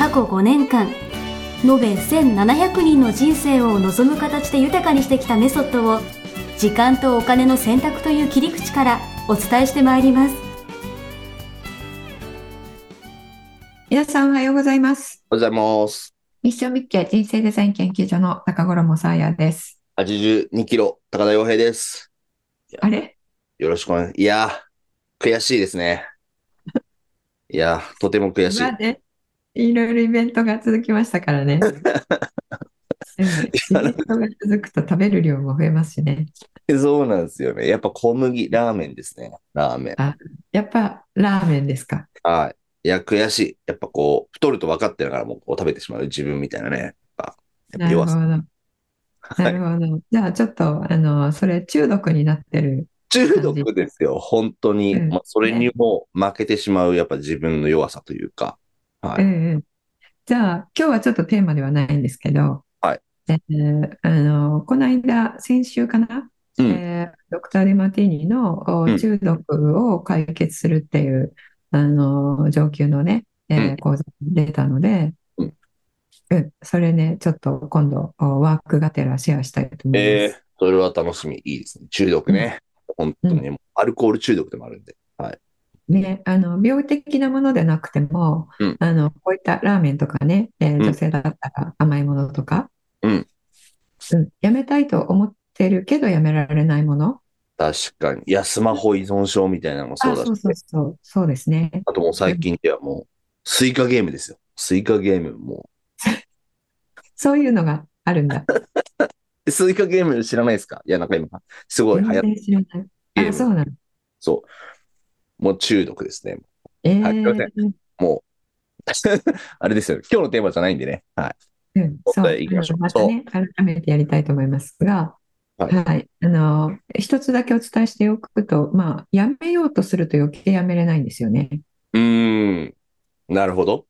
過去5年間延べ1700人の人生を望む形で豊かにしてきたメソッドを時間とお金の選択という切り口からお伝えしてまいります皆さんおはようございます。おはようございます。ミッションミッケ人生デザイン研究所の高頃もさあやです。82キロ、高田洋平です。あれ？よろしくお願い。いやー、悔しいですね。いやー、とても悔しい。いろいろイベントが続きましたからね。うんイベントが続くと食べる量も増えますしね。そうなんですよね。やっぱ小麦、ラーメンですね。ラーメン。やっぱラーメンですか？はい。いや、悔しい。やっぱこう、太ると分かってるからもうこう食べてしまう自分みたいなね。なるほど。弱さ。なはい。るほど。じゃあちょっと、あの、それ中毒になってる。中毒ですよ。本当に。うんまあ、それにも負けてしまう、やっぱ自分の弱さというか。はい。うんうん。じゃあ今日はちょっとテーマではないんですけど、はいえーあの、この間、先週かな、うん。えードクター・ディマティーニの中毒を解決するっていう、あの上級のね、えーうん講座に出たので、うんうんそれね、ちょっと今度おワークがてらシェアしたいと思います。えー、それは楽しみ。いいですね。中毒ね。本当に、もうアルコール中毒でもあるんで。はい。ね、あの病的なものでなくても、うんあのこういったラーメンとかね、えーうん女性だったら甘いものとか、うんうんやめたいと思ってるけどやめられないもの、確かに。いや、スマホ依存症みたいなのもそうだしあ、そうそうそう、そうですね。あともう最近ではもう、スイカゲームですよ。スイカゲームも そういうのがあるんだ。う。スイカゲーム知らないですか？いや、なんか今、すごい流行って全然知らない。あ。そうなの。そう。もう中毒ですね。えはいすいませーもう、あれですよ。今日のテーマじゃないんでね。はい。うん、本そう、題行きましょうまたね、改めてやりたいと思いますが、はいはい、あの、一つだけお伝えしておくと、まあ、やめようとすると余計やめれないんですよね。うーん。なるほど。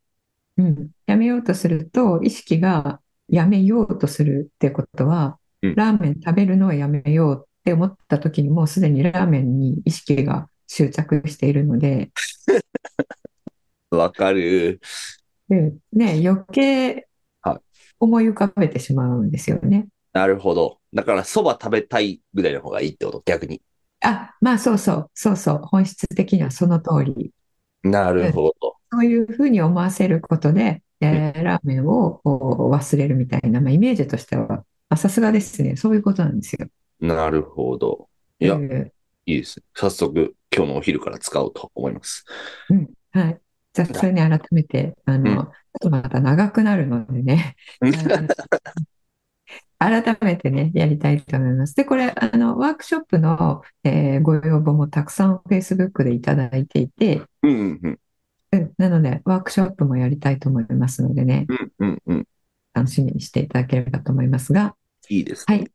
うん、やめようとすると、意識がやめようとするってことは、うんラーメン食べるのをやめようって思った時にもうすでにラーメンに意識が執着しているので、わかる。うんね、余計はい思い浮かべてしまうんですよね。なるほど。だから、蕎麦食べたいぐらいの方がいいってこと？逆に。あ、まあそうそう、そうそう、本質的にはその通り。なるほど。そういうふうに思わせることで、えーラーメンを忘れるみたいな、まあ、イメージとしては、あさすがですね、そういうことなんですよ。なるほど。いや、うんいいですね。早速、今日のお昼から使おうと思います。はい。じゃあ、それね、改めて、あの、うんちょっとまた長くなるのでね、改めてね、やりたいと思います。で、これ、あの、ワークショップの、えーご要望もたくさん Facebook でいただいていて、うんうんうん。うんなので、ワークショップもやりたいと思いますのでね、うんうんうん。楽しみにしていただければと思いますが、いいですね。はい。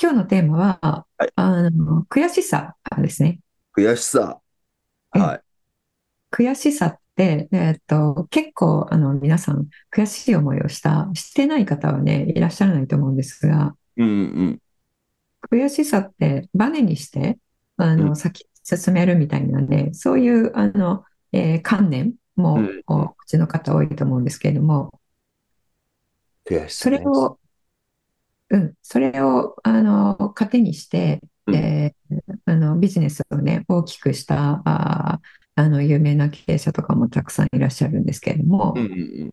今日のテーマは、はいあの、悔しさですね。悔しさ。うんはい。悔しさって、えーっと、結構、あの、皆さん、悔しい思いをした、してない方はね、いらっしゃらないと思うんですが、うんうん。悔しさってバネにして、あの、うん先に進めるみたいなね、そういう、あの、えー観念もうんお持ちの方多いと思うんですけれども、悔しさね。それを、うん、それを、あの、糧にして、うんえーあの、ビジネスをね、大きくした、あー、あの、有名な経営者とかもたくさんいらっしゃるんですけれどもうん、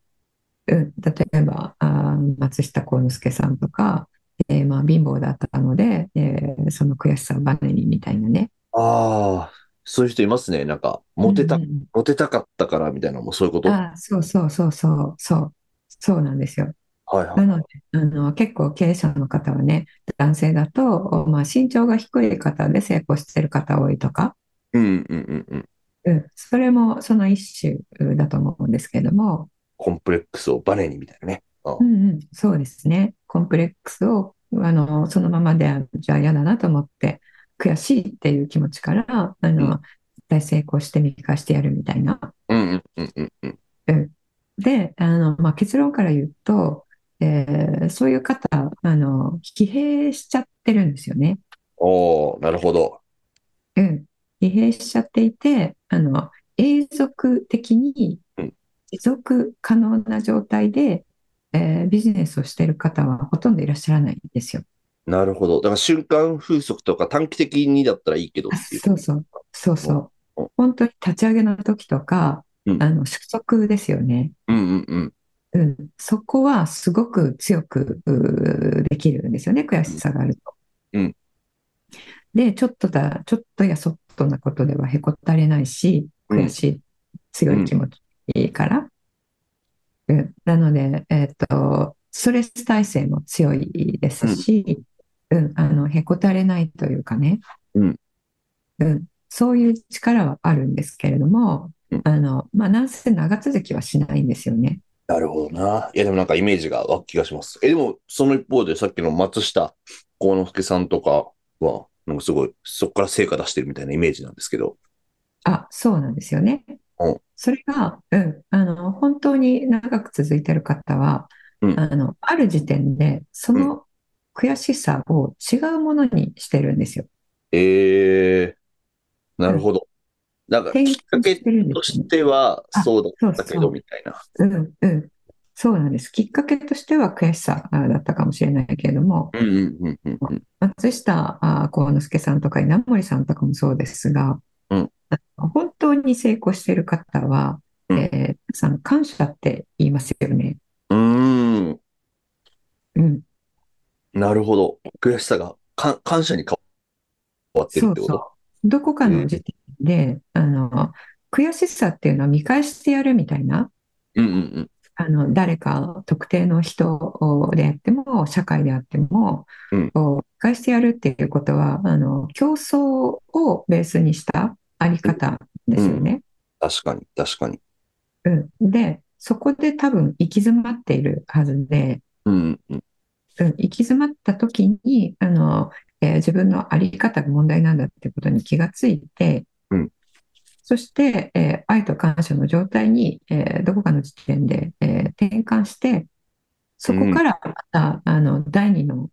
うん例えば、あー松下幸之助さんとか、えーまあ、貧乏だったので、えーその悔しさをバネにみたいなね。ああ、そういう人いますね。なんか、モテた、うんうんモテたかったからみたいなのもそういうこと？はあーそうそうそうそう、そう、そうなんですよ。いは。ないので、あの、結構経営者の方はね、男性だと、まあ、身長が低い方で成功してる方多いとか、うんうんうんうん。うん、それもその一種だと思うんですけれども、コンプレックスをバネにみたいなね。うんうんうん、そうですね。コンプレックスを、あの、そのままでは、じゃあ嫌だなと思って、悔しいっていう気持ちから、あうんの、絶対成功して見返してやるみたいな。うんうんうんうんうん。で、あの、まあ、結論から言うと、えーそういう方、あの、疲弊しちゃってるんですよね。おー、なるほど。うん。疲弊しちゃっていて、あの、永続的にうん持続可能な状態で、えービジネスをしている方はほとんどいらっしゃらないんですよ。なるほど。だから瞬間風速とか短期的にだったらいいけどあっていう。そうそう、そうそううん。本当に立ち上げの時とか、うんあの、縮速ですよね。うんうんうん。うん。そこはすごく強くうーできるんですよね、悔しさがあると。うんで、ちょっとだ、ちょっとやそっとなことではへこたれないし、うん悔しい、強い気持ちから。うん。なので、えっと、ストレス耐性も強いですし、うん、あの、へこたれないというかね。うん。うん。そういう力はあるんですけれどもうん、あの、まあ、なんせ長続きはしないんですよね。なるほどな。いや、でもなんかイメージが湧く気がします。え、でも、その一方でさっきの松下幸之助さんとかは、なんかすごい、そこから成果出してるみたいなイメージなんですけど。あ、そうなんですよねうん。それが、うん、あの、本当に長く続いている方は、うんあの、ある時点で、その悔しさを違うものにしてるんですよ。えー、なるほど。なんか、転きっかけとしてはあそうだったけど、みたいな。うん、うん。そうなんです。きっかけとしては悔しさあだったかもしれないけれども、うんうんうんうんうん。松下あ幸之助さんとか稲森さんとかもそうですが、うん本当に成功している方は、うんえー皆さん感謝って言いますよね。うーん、うん、なるほど。悔しさがか感謝に変わってるってこと？そうそう。どこかの時点で、あの、悔しさっていうのは見返してやるみたいな、うんうんうん。あの、誰か特定の人であっても、社会であっても、うんこう見返してやるっていうことは、あの、競争をベースにしたあり方ですよね。確かに、確かに。うん。で、そこで多分行き詰まっているはずで、うんうんうん。うん、行き詰まった時に、あの、えー自分のあり方が問題なんだってことに気がついて、うんそして、えー愛と感謝の状態に、えーどこかの時点で、えー転換して、そこからまた、あの、第二の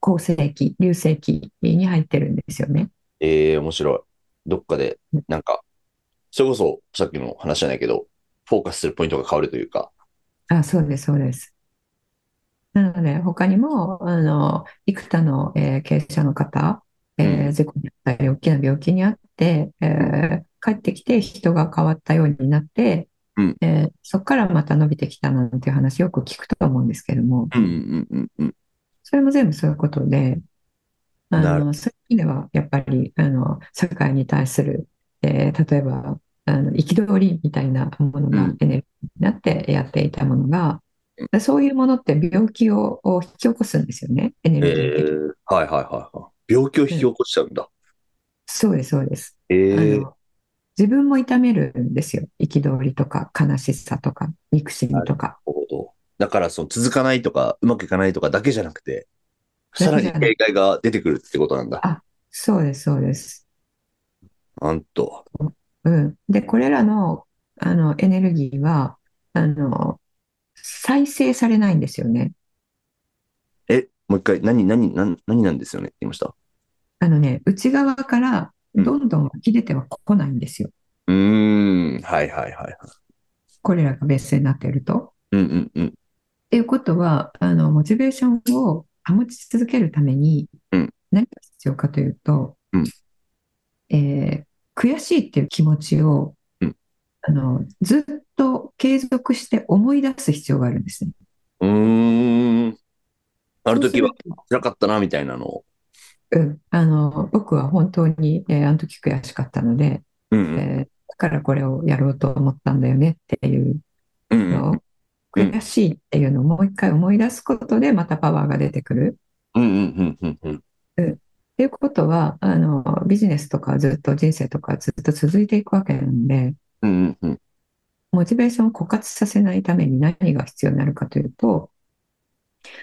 恒星期、流星期に入ってるんですよね。ええ面白い。どっかで、なんか、それこそさっきの話じゃないけど、フォーカスするポイントが変わるというか。あ、そうです、そうです。なので、他にも、あの、幾多の、えー経営者の方、えーうん。事故にあったり、大きな病気にあって、えー帰ってきて人が変わったようになって、うん。えーそこからまた伸びてきたなんていう話よく聞くと思うんですけども、うんうんうんうん。それも全部そういうことで、あの、そういう意味では、やっぱり、あの、社会に対する、えー例えば、あの、憤りみたいなものうん。がエネルギーになってやっていたものが、そういうものって病気をを引き起こすんですよね、エネえルギー的に。ー、はいはいはいはい。病気を引き起こしちゃうんだ。そうです、そうです。あええの、自分も痛めるんですよ。憤りとか、悲しさとか、憎しみとか。なるほど。だから、その続かないとか、うまくいかないとかだけじゃなくて、さらに警戒が出てくるってことなんだ。あそうです、そうです。なんと。うん。で、これらの、あの、エネルギーは、あの、再生されないんですよね。え、もう一回、何、何、何、何なんですよね？って言いました？あのね、内側からどんどん湧き出てはこないんですよ。うーん、はいはいはいはい。これらがベースになっていると。うんうんうん。っていうことは、あの、モチベーションを保ち続けるためにうん、何が必要かというとうん、えー悔しいっていう気持ちをうん、あの、ずっと継続して思い出す必要があるんですね。うーん。ある時は辛かったな、みたいなのを。うん、あの、僕は本当に、えーあの時悔しかったので、うんうん。えーだからこれをやろうと思ったんだよねっていううんうんのを、うん悔しいっていうのをもう一回思い出すことでまたパワーが出てくる。うんうんうんうんうん。っていうことは、あの、ビジネスとかずっと人生とかずっと続いていくわけなんで、うんうんうん。モチベーションを枯渇させないために何が必要になるかというと、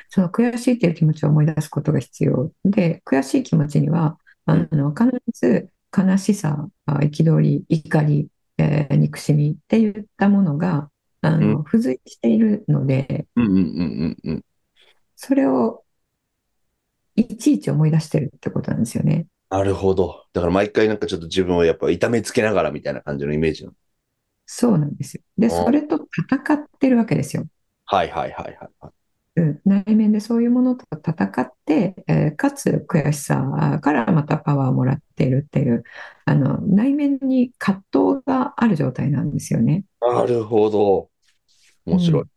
その悔しいという気持ちを思い出すことが必要で、悔しい気持ちには、あの必ず悲しさ、憤り、怒り、えー憎しみっていったものがあの、うん付随しているので。それをいちいち思い出してるってことなんですよね。なるほど。だから毎回なんかちょっと自分をやっぱ痛めつけながらみたいな感じのイメージなの。そうなんですよ。で、あそれと戦ってるわけですよ。はいはいはいはい内面でそういうものと戦って、えーかつ悔しさからまたパワーをもらっているっていう、あの、内面に葛藤がある状態なんですよね。なるほど。面白い。うん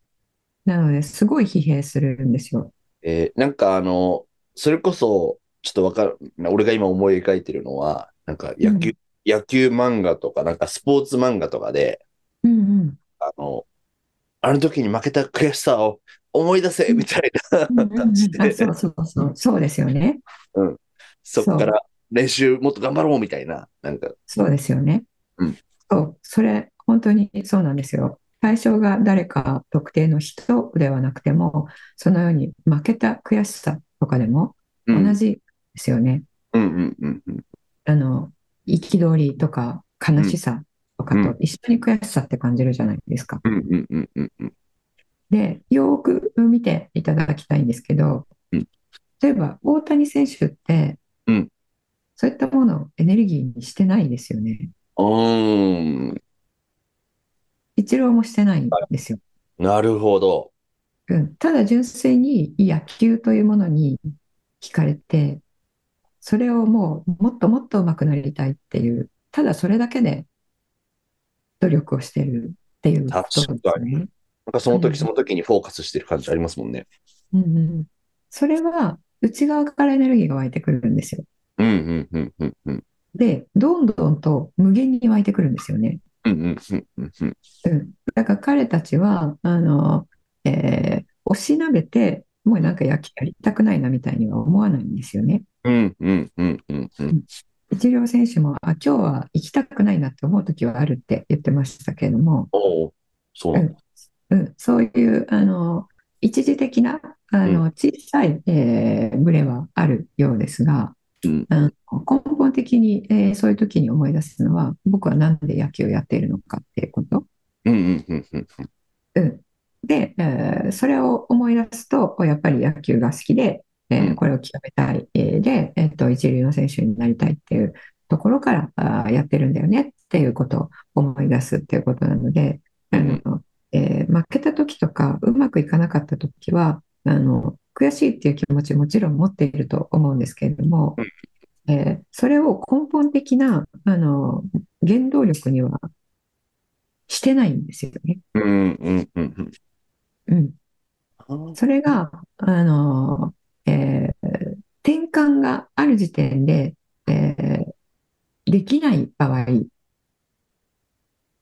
なので、すごい疲弊するんですよ。えーなんかあの、それこそ、ちょっとわかる、俺が今思い描いてるのは、なんか野球、野球漫画とか、なんかスポーツ漫画とかで、うんうん。あの、あの時に負けた悔しさを思い出せみたいうんうんうな感じで、そうそうそう。そうですよね。そっから練習もっと頑張ろうみたいな、なんか、そうですよね。うんそう、それ、本当にそうなんですよ。対象が誰か特定の人ではなくても、そのように負けた悔しさとかでもうん、同じですよね。うんうんうんうん。あの、憤りとか悲しさとかと一緒に悔しさって感じるじゃないですか。で、よーく見ていただきたいんですけどうん、例えば大谷選手ってうん、そういったものをエネルギーにしてないですよね。うーん、一郎もしてないんですよ。なるほど。うん、ただ純粋に野球というものに惹かれて、それをもうもっともっと上手くなりたいっていう、ただそれだけで努力をしてるっていうことですね。なんかそのうん時その時にフォーカスしてる感じありますもんね。うんうん、それは内側からエネルギーが湧いてくるんですよ。うんうんうんうんうん。で、どんどんと無限に湧いてくるんですよね。うんうんうんうんうん。うん、だから彼たちは、あの、えーおしなべて、もうなんか野球やりたくないなみたいには思わないんですよね。うんうんうんうんうん。一両選手も、あ、今日は行きたくないなって思う時はあるって言ってましたけれども、おお、そうなんだ。うん、そういう、あの、一時的な、あの、小さい、えーブレはあるようですが、うん。あの根本的に、えーそういう時に思い出すのは、僕はなんで野球をやっているのかっていうこと。で、えーそれを思い出すと、やっぱり野球が好きで、えーうん。これを極めたい、えーで、えっと、一流の選手になりたいっていうところからあーやってるんだよねっていうことを思い出すっていうことなので、あのえー負けた時とか、うまくいかなかった時は、あの、悔しいっていう気持ちもちろん持っていると思うんですけれども、えーそれを根本的な、あの、原動力にはしてないんですよね。うんうんうんうん。うん。あーそれが、あの、えー転換がある時点で、えーできない場合、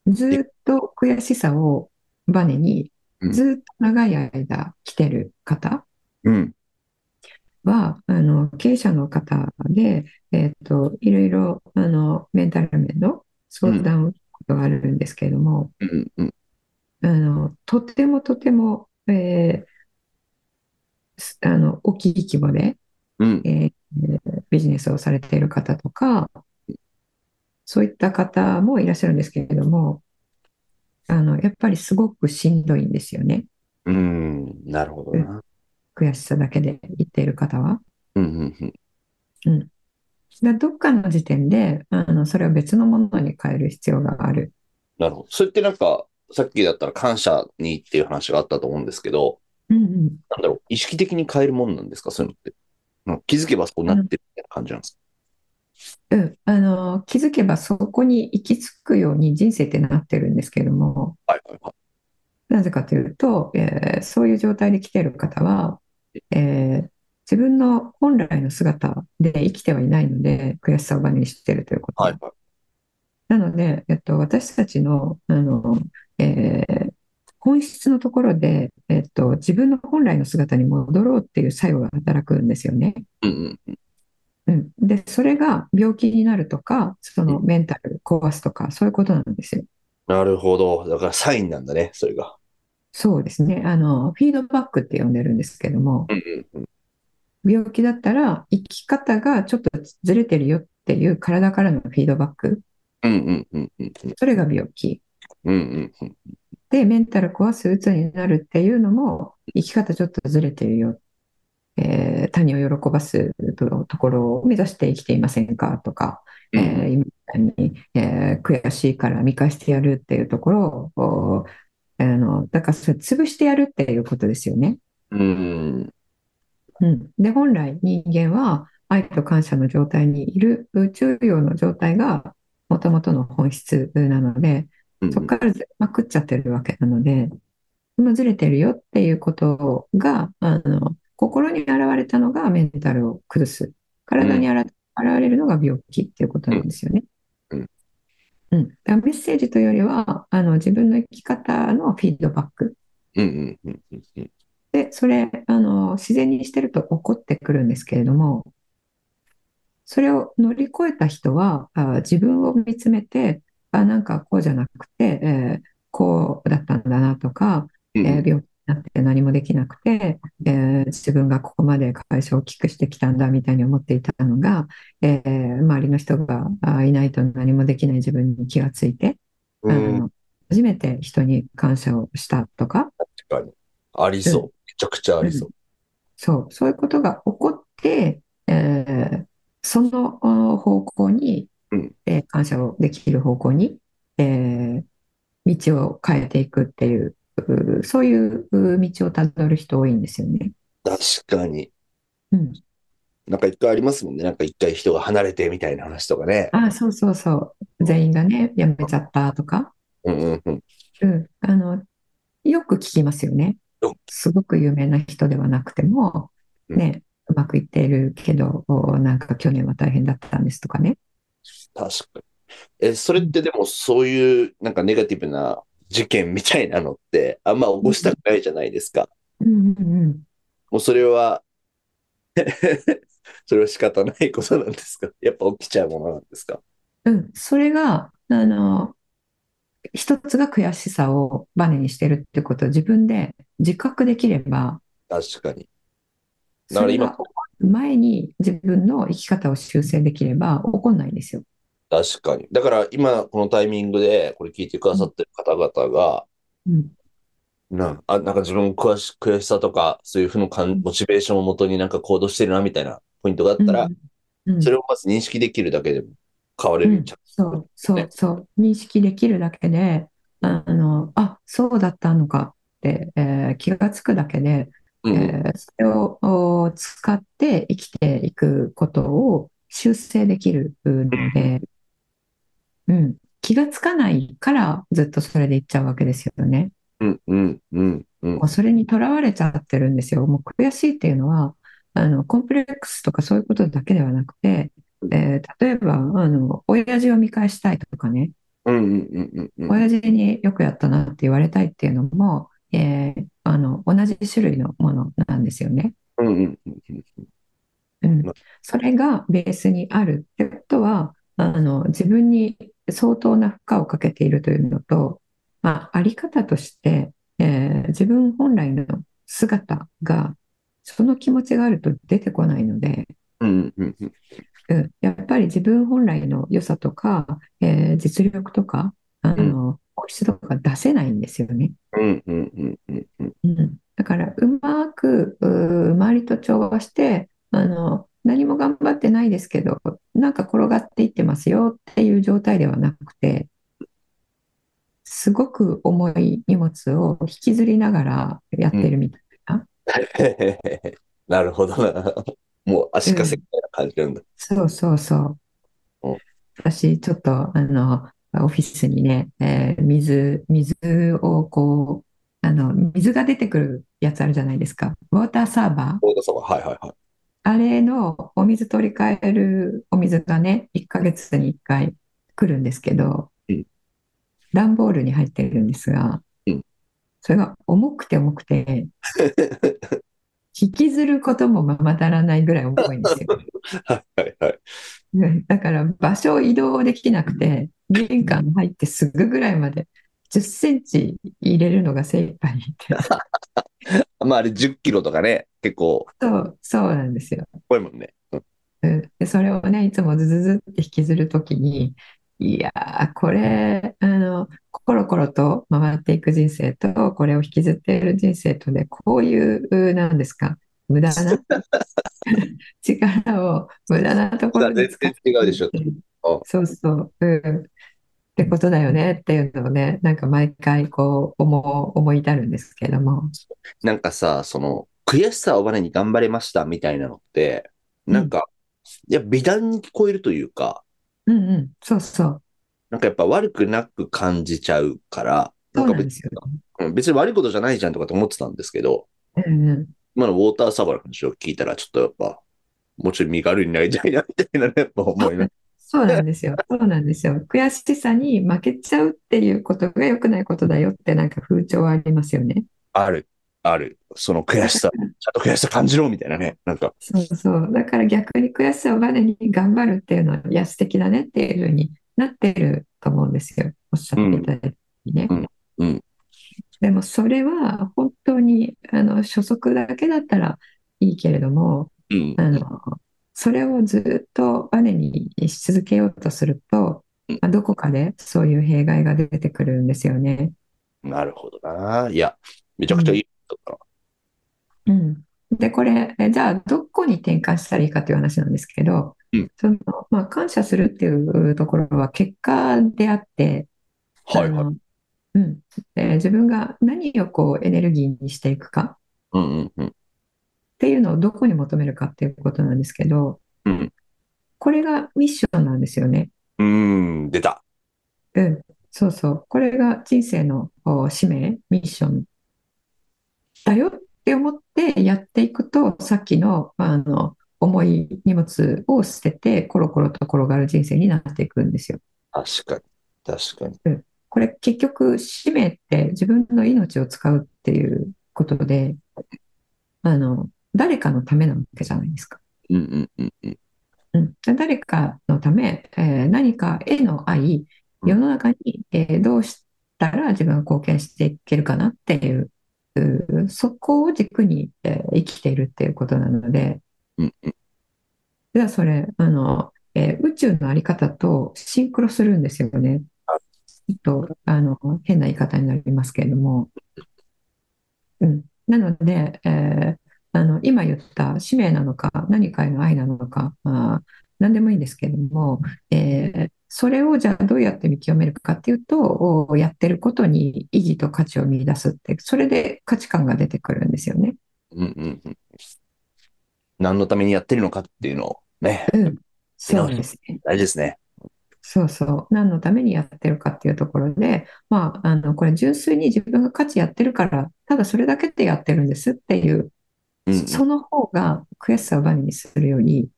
ずっと悔しさをバネにう、ん。ずっと長い間来てる方うん。は、あの、経営者の方で、えっと、いろいろ、あの、メンタル面の相談を受けることがあるんですけれども、うん。うん。あの、とてもとても、えーすあの、大きい規模で、うん。えービジネスをされている方とか、そういった方もいらっしゃるんですけれども、あの、やっぱりすごくしんどいんですよね。うん。なるほどな。悔しさだけで言っている方は。うんうんうん。でどっかの時点で、あの、それを別のものに変える必要がある。なるほど。それってなんか、さっきだったら感謝にっていう話があったと思うんですけど、うんうん。なんだろう、意識的に変えるもんなんですか？そういうのって。気づけばそうなってるみたいな感じなんですうん、あの、気づけばそこに行き着くように人生ってなってるんですけれども、かはいはいはい。なぜかというと、えーそういう状態で来ている方は、えー自分の本来の姿で生きてはいないので、悔しさをバネにしているということ。はいはい。なので、えっと、私たちの、あの、えー本質のところで、えっと、自分の本来の姿に戻ろうっていう作用が働くんですよね。うんうんうん。うん、で、それが病気になるとか、そのメンタル壊すとか、そういうことなんですよ。なるほど。だからサインなんだね、それが。そうですね。あの、フィードバックって呼んでるんですけども、うんうんうん。病気だったら生き方がちょっとずれてるよっていう体からのフィードバック、うんうんうんうんそれが病気。うんうんうんで、メンタル壊す、鬱になるっていうのも、生き方ちょっとずれてるよ。えー他人を喜ばすとところを目指して生きていませんか？とか、うん。えー今みたいに、えー悔しいから見返してやるっていうところを、おあの、だからそれ潰してやるっていうことですよね。うん。うん、で、本来人間は愛と感謝の状態にいる宇宙用の状態がもともとの本質なので、うん。そこからずれまくっちゃってるわけなので、そのずれてるよっていうことが、あの、心に現れたのがメンタルを崩す。体に現れるのが病気っていうことなんですよね。うんうん。だからメッセージというよりは、あの、自分の生き方のフィードバック。うんうんうんうんうんで、それ、あの、自然にしてると起こってくるんですけれども、それを乗り越えた人は、あ自分を見つめて、あ、なんかこうじゃなくて、えーこうだったんだなとか、うんえー病気になって何もできなくて、えー自分がここまで会社を大きくしてきたんだみたいに思っていたのが、えー周りの人があいないと何もできない自分に気がついて、あうんの初めて人に感謝をしたとか、確かに。ありそう。めちゃくちゃありそう。そう、そういうことが起こって、えーそのお方向に、うんえー感謝をできる方向に、えー道を変えていくっていう、うーそういう道をたどる人多いんですよね。確かに。うん。なんか一回ありますもんね。なんか一回人が離れてみたいな話とかね。あ、そうそうそう。全員がね、辞めちゃったとか、うんうんうん。うん。あの、よく聞きますよねよ。すごく有名な人ではなくても、うんね、うまくいっているけど、おなんか去年は大変だったんですとかね。確かに。え、それってでもそういうなんかネガティブな事件みたいなのってあんま起こしたくないじゃないですか。うんうんうん。もうそれは それは仕方ないことなんですか？やっぱ起きちゃうものなんですか？うん、それが、あの、一つが悔しさをバネにしてるってことを自分で自覚できれば、確かに。だから今それが起こる前に自分の生き方を修正できれば起こんないんですよ。確かに。だから今このタイミングでこれ聞いてくださってる方々が、うん、なあ、なんか自分悔し、悔しさとか、そういうふうな感モチベーションをもとになんか行動してるなみたいなポイントがあったら、うん、うん。それをまず認識できるだけでも変われうんるんちゃそう、そう、そう、認識できるだけで、あの、あ、そうだったのかって、えー気がつくだけで、う。うん。えーそれをお使って生きていくことを修正できるので、うん、気がつかないからずっとそれでいっちゃうわけですよね。うん、うん、うん、うんもう。それにとらわれちゃってるんですよ。もう悔しいっていうのは、あの、コンプレックスとかそういうことだけではなくて、えー例えば、あの、親父を見返したいとかね。親父によくやったなって言われたいっていうのも、えーあの、同じ種類のものなんですよね。うん、それがベースにあるってことは、あの、自分に相当な負荷をかけているというのと、まあ、あり方として、えー自分本来の姿が、その気持ちがあると出てこないので、うん、うん、うん。うん、やっぱり自分本来の良さとか、えー実力とか、あの、本質とか出せないんですよね。うん、うん、うん、うん、うん。うん、だから、うまく、うー周りと調和して、あの、何も頑張ってないですけど、転がっていってますよっていう状態ではなくて、すごく重い荷物を引きずりながらやってるみたいな。なるほどな。もう足かせみたいな感じなんだ。そうそうそううん。私、ちょっと、あの、オフィスにね、えー水、水をこう、あの、水が出てくるやつあるじゃないですか。ウォーターサーバー。そうだそうだはいはいはい。あれのお水取り替えるお水がね、1ヶ月に1回来るんですけどうん、段ボールに入ってるんですがうん、それが重くて重くて、引きずることもままならないぐらい重いんですよ。はいはいはい。うんだから場所を移動できなくて、玄関入ってすぐぐらいまで10センチ入れるのが精一杯で。まああれ10キロとかね、結構そう、そうなんですよ。濃いもんね。うんうんで、それをね、いつもズズズって引きずるときに、いやー、これ、あの、コロコロと回っていく人生と、これを引きずっている人生とで、こういう、なんですか、無駄な 力を無駄なところに使って全然違うでしょそうそう、うん。ってことだよねっていうのをね、なんか毎回こう思う、思い至るんですけども。なんかさ、その、悔しさをバネに頑張れましたみたいなのって、なんか、いや、美談に聞こえるというか、うんうん、そうそう。なんかやっぱ悪くなく感じちゃうから、そなか別うんなんですよ。うん別に悪いことじゃないじゃんとかと思ってたんですけど、うんうん。今のウォーターサーバーの話を聞いたら、ちょっとやっぱ、もうちょい身軽になりたいな、みたいなね、やっぱ思います。そうなんですよ。そうなんですよ。悔しさに負けちゃうっていうことが良くないことだよってなんか風潮はありますよね。ある、ある。その悔しさ、ちゃんと悔しさ感じろ、みたいなね。なんか、そうそう。だから逆に悔しさをバネに頑張るっていうのは、いや、素敵だねっていうふうになってると思うんですよ。おっしゃっていただいたようにね。うんうんでもそれは本当にあの初速だけだったらいいけれども、うん。あの、それをずっとバネにし続けようとすると、まあどこかでそういう弊害が出てくるんですよね。なるほどな。いや、めちゃくちゃいいことだうん。で、これ、えじゃあ、どこに転換したらいいかという話なんですけど、うんその、まあ、感謝するっていうところは結果であって、な。はいはい。うん。で自分が何をこうエネルギーにしていくかうんうんうん。っていうのをどこに求めるかっていうことなんですけど、うん。これがミッションなんですよね。うーん、出た。うん。そうそう。これが人生のお使命、ミッションだよって思ってやっていくと、さっきの、あの、重い荷物を捨てて、コロコロと転がる人生になっていくんですよ。確かに。確かに。これ結局、使命って自分の命を使うっていうことで、あの、誰かのためなわけじゃないですか。うんうんうんうん。うん、誰かのため、えー何かへの愛、世の中に、えーどうしたら自分が貢献していけるかなっていう、うーそこを軸に、えー生きているっていうことなので、うんうん。じゃあそれ、あの、えー宇宙のあり方とシンクロするんですよね。ちょっと、あの、変な言い方になりますけれども。うん。なので、えーあの、今言った使命なのか、何かへの愛なのか、あー何でもいいんですけれども、えーそれをじゃあどうやって見極めるかっていうと、おやってることに意義と価値を見出すって、それで価値観が出てくるんですよね。うんうんうん。何のためにやってるのかっていうのをね、うん。そうですね。大事ですね。そうそう。何のためにやってるかっていうところで、まあ、あの、これ純粋に自分が価値やってるから、ただそれだけでやってるんですっていう、うんうんその方が悔しさをバネにするより、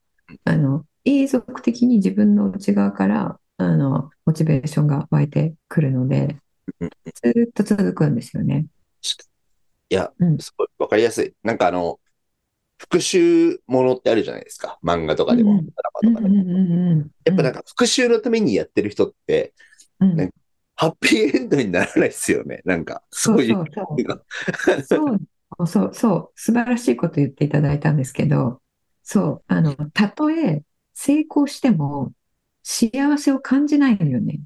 あの、永続的に自分の内側から、あの、モチベーションが湧いてくるのでうん、ずーっと続くんですよね。いやうん、すごいわかりやすい。なんかあの、復讐ものってあるじゃないですか。漫画とかでも、うんドラマとかでも。やっぱなんか復讐のためにやってる人って、うんねハッピーエンドにならないですよね。なんか、そういうそうそうそう、そう、そう、素晴らしいこと言っていただいたんですけど、そう、あの、たとえ成功しても幸せを感じないのよね。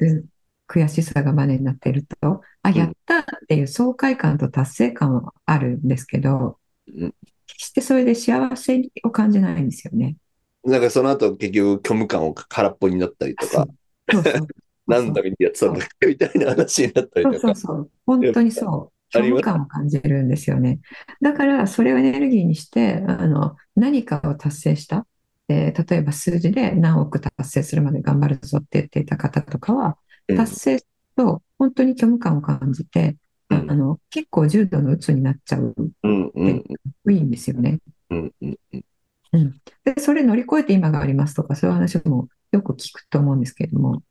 うん、悔しさがバネになっていると、あ、やったっていう爽快感と達成感はあるんですけどうん、決してそれで幸せを感じないんですよね。なんかその後結局虚無感を空っぽになったりとか、そうそう。何のためにやってたんだっけみたいな話になったりそうとか。そうそう。本当にそう。虚無感を感じるんですよね。だから、それをエネルギーにして、あの、何かを達成した。えー例えば数字で何億達成するまで頑張るぞって言っていた方とかは、うん達成すると本当に虚無感を感じて、うんあの、結構重度の鬱になっちゃううんうんいいんですよね。うんうんうんうん。で、それ乗り越えて今がありますとか、そういう話もよく聞くと思うんですけれども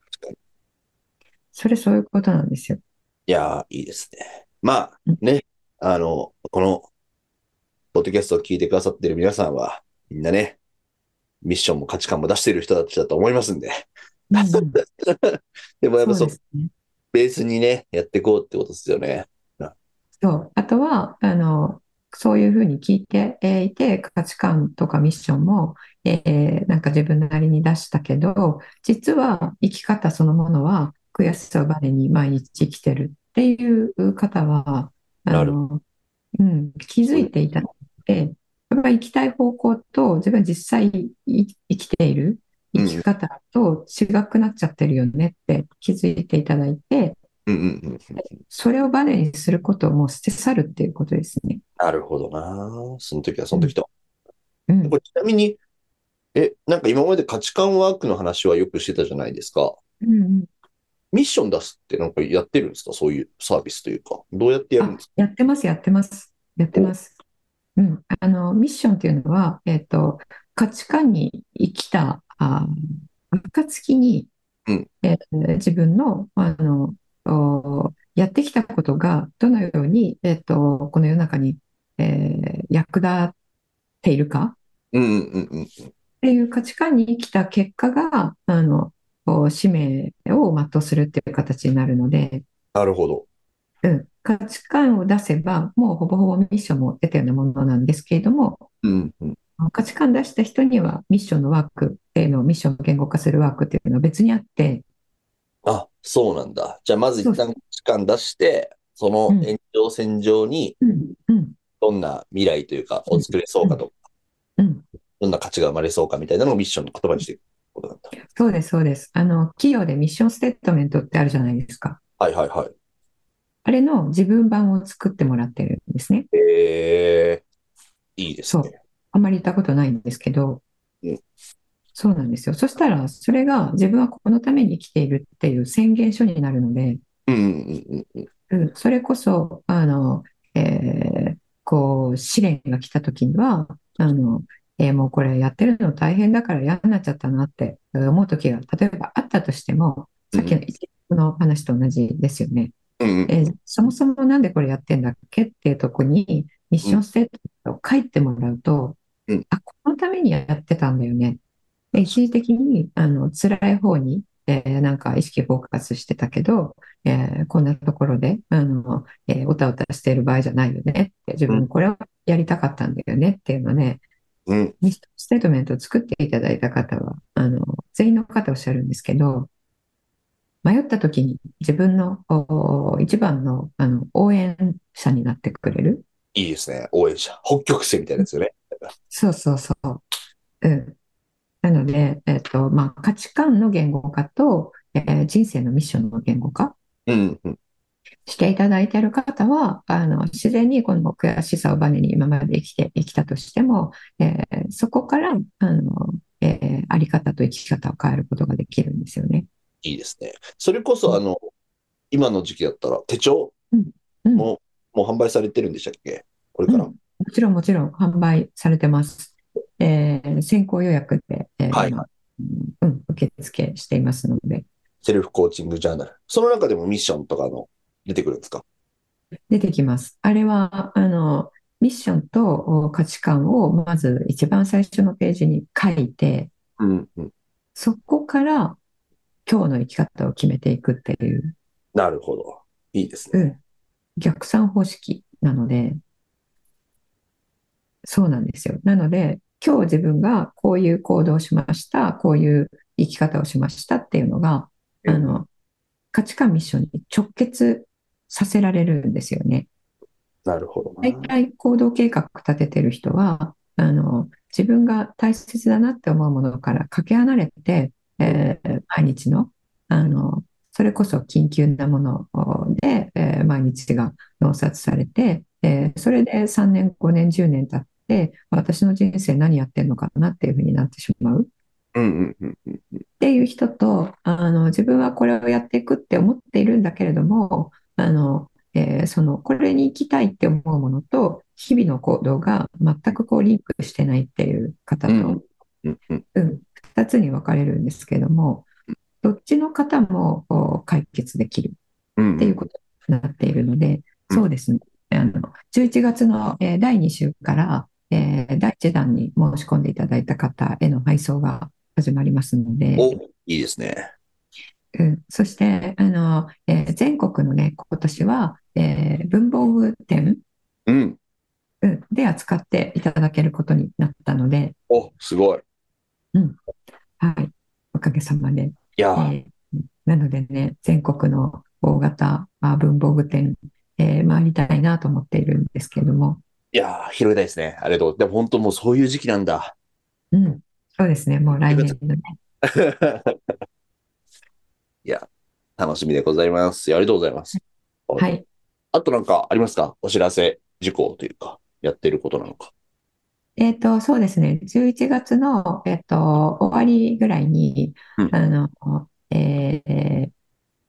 それそういうことなんですよ。いやー、いいですね。まあうんね、あの、この、ポッドキャストを聞いてくださっている皆さんは、みんなね、ミッションも価値観も出している人たちだと思いますんで。うんうん でもやっぱそそね。ベースにね、やっていこうってことですよね。そう。あとは、あの、そういうふうに聞いてえーいて、価値観とかミッションも、えーなんか自分なりに出したけど、実は生き方そのものは悔しさをバネに毎日生きてるっていう方は、あの、うん、気づいていただいて、やっぱり行きたい方向と自分実際い生きている生き方と違くなっちゃってるよねって気づいていただいて、うんうんうんうん。それをバネにすることをもう捨て去るっていうことですね。なるほどな。その時はその時と。うんこれちなみに、え、なんか今まで価値観ワークの話はよくしてたじゃないですか。うんうんミッション出すってなんかやってるんですか？そういうサービスというか。どうやってやるんですか？やってます、やってます。やってます。うん。あの、ミッションっていうのは、えっと、価値観に生きた、あー、暁に、うんえー自分の、あの、おやってきたことが、どのように、えっと、この世の中に、えー役立っているか？うんうんうんうん。っていう価値観に生きた結果が、あの、こう使命を全うするっていう形になるので、なるほど。うん、価値観を出せば、もうほぼほぼミッションも出たようなものなんですけれども、うんうん。価値観出した人にはミッションのワークっていうのを、ミッションを言語化するワークっていうのは別にあって、あ、そうなんだ。じゃあまず一旦価値観出して、そのうん。延長線上にどんな未来というか、を作れそうかとか、うん、どんな価値が生まれそうかみたいなのをミッションの言葉にしていくことなんだ。そうです、そうです。あの、企業でミッションステートメントってあるじゃないですか。はいはいはい。あれの自分版を作ってもらってるんですね。えー、いいですね。あんまり言ったことないんですけどうん、そうなんですよ。そしたら、それが自分はこのために生きているっていう宣言書になるので、うんうんうんうん。うん、それこそ、あの、えーこう、試練が来た時には、あの、えーもうこれやってるの大変だから嫌になっちゃったなって思う時が、例えばあったとしても、さっきの一連の話と同じですよね。うんうんえーそもそもなんでこれやってんだっけっていうとこに、ミッションステートを書いてもらうと、うんあ、このためにやってたんだよね。で一時的に、あの、辛い方に、えーなんか意識フォーカスしてたけど、えーこんなところで、あの、えーおたおたしている場合じゃないよねって、自分これをやりたかったんだよねっていうのね、うん。ミッションステートメントを作っていただいた方は、あの、全員の方おっしゃるんですけど、迷った時に自分のお一番の、あの応援者になってくれる。いいですね。応援者。北極星みたいなやつよね。そうそうそう。うん。なので、えっと、まあ、価値観の言語化と、えー人生のミッションの言語化うんうん。していただいている方は、あの、自然にこの悔しさをバネに今まで生きて、生きたとしても、えーそこから、あの、えーあり方と生き方を変えることができるんですよね。いいですね。それこそ、あの、今の時期だったら手帳うんも、もう販売されてるんでしたっけ？これから。うんもちろん、もちろん販売されてます。えー先行予約で、えーはい今うん、受付していますので、セルフコーチングジャーナル。その中でもミッションとかの出てくるんですか？出てきます。あれは、あの、ミッションとお価値観をまず一番最初のページに書いて、うんうん。そこから今日の生き方を決めていくっていう、なるほど。いいですね。うん、逆算方式なので、そうなんですよ。なので、今日自分がこういう行動をしました、こういう生き方をしましたっていうのが、うんあの、価値観ミッションに直結させられるんですよね。なるほどな。大体行動計画立ててる人は、あの、自分が大切だなって思うものからかけ離れて、えー毎日の、あの、それこそ緊急なもので、えー毎日が納札されて、えーそれで3年、5年、10年経って、私の人生何やってんのかなっていうふうになってしまう。っていう人と、あの、自分はこれをやっていくって思っているんだけれども、あの、えーその、これに行きたいって思うものと、日々の行動が全くこうリンクしてないっていう方と、うんうんうん。うん、二つに分かれるんですけども、どっちの方も解決できるうんっていうことになっているので、うんそうですね。あの、11月の、えー第2週から、えー第1弾に申し込んでいただいた方への配送が始まりますので、お、いいですね。うん、そしてあの、えー全国のね、今年は、えー文房具店、うん。うん、で扱っていただけることになったので、お、すごい。はい、おかげさまで。いやー、えーなのでね、全国の大型あ文房具店、えー回りたいなと思っているんですけれども、いやー、広げたいですね。ありがとう。でも本当もうそういう時期なんだ。うん、そうですね、もう来年のね、いや、楽しみでございます。ありがとうございます。はい。あとなんかありますか？お知らせ事項というか、やってることなのか。えっと、そうですね、11月の、えっと、終わりぐらいに、うんあの、えー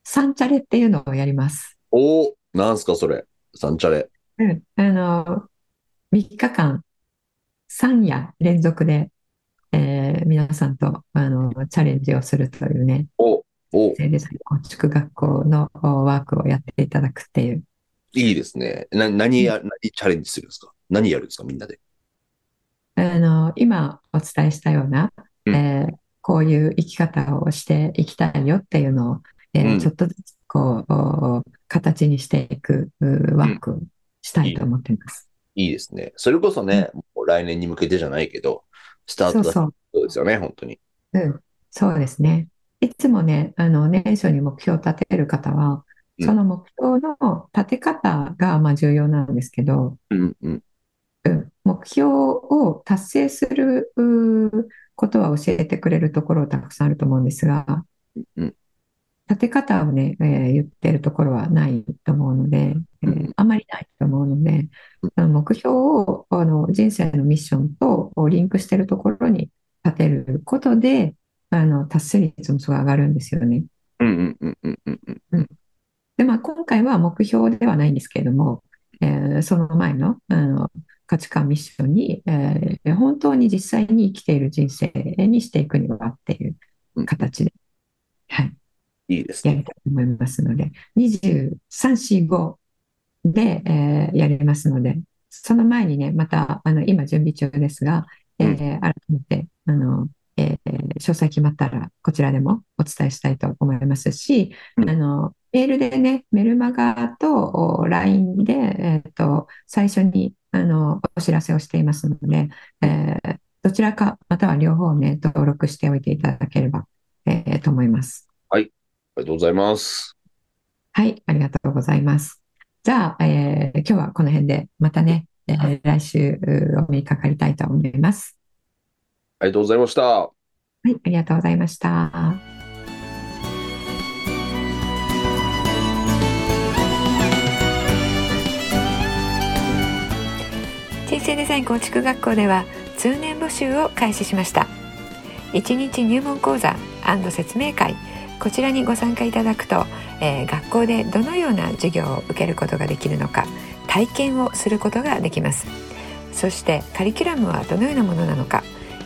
サンチャレっていうのをやります。おー、なんすかそれ？サンチャレ。うん、あの、3日間、3夜連続で、えー皆さんと、あの、チャレンジをするというね、お、お、デザイン構築学校のおワークをやっていただくっていう。いいですね。な、何や、何チャレンジするんですか？何やるんですか？みんなで。あの、今お伝えしたような、うんえーこういう生き方をしていきたいよっていうのを、えーうんちょっとずつこう、お形にしていくうワークをしたいと思っています。いいですね。それこそね、もう来年に向けてじゃないけど、スタートだそうそう。そうですよね、本当に。うん、そうですね。いつもね、あの、年初に目標を立てる方は、うん。その目標の立て方がまあ重要なんですけど、うん、うん。うん、目標を達成するうことは教えてくれるところたくさんあると思うんですが、うん立て方をね、えー言ってるところはないと思うので、えーうん。あまりないと思うのでうの目標をあの人生のミッションとリンクしているところに立てることで、あの達成率もすごい上がるんですよね。うん、うん、うん、うん、うんうん。で、まあ、今回は目標ではないんですけれども、えーその前の、あの価値観、ミッションに、えー本当に実際に生きている人生にしていくにはっていう形で、はい、いいですね。やりたいと思いますので、23、4、5で、えーやりますので、その前にね、また、あの、今準備中ですが、えー改めて、あの、えー詳細決まったら、こちらでもお伝えしたいと思いますし、うんあの、メールでね、メルマガとお LINE で、えーと、最初に、あの、お知らせをしていますので、えーどちらか、または両方ね、登録しておいていただければ、えーと思います。ありがとうございます。はい、ありがとうございます。じゃあ、えー今日はこの辺で、またね、えー来週うお目にかかりたいと思います。ありがとうございました。はい、ありがとうございました。人生デザイン構築学校では通年募集を開始しました1日入門講座説明会こちらにご参加いただくと、えー学校でどのような授業を受けることができるのか体験をすることができますそしてカリキュラムはどのようなものなのか、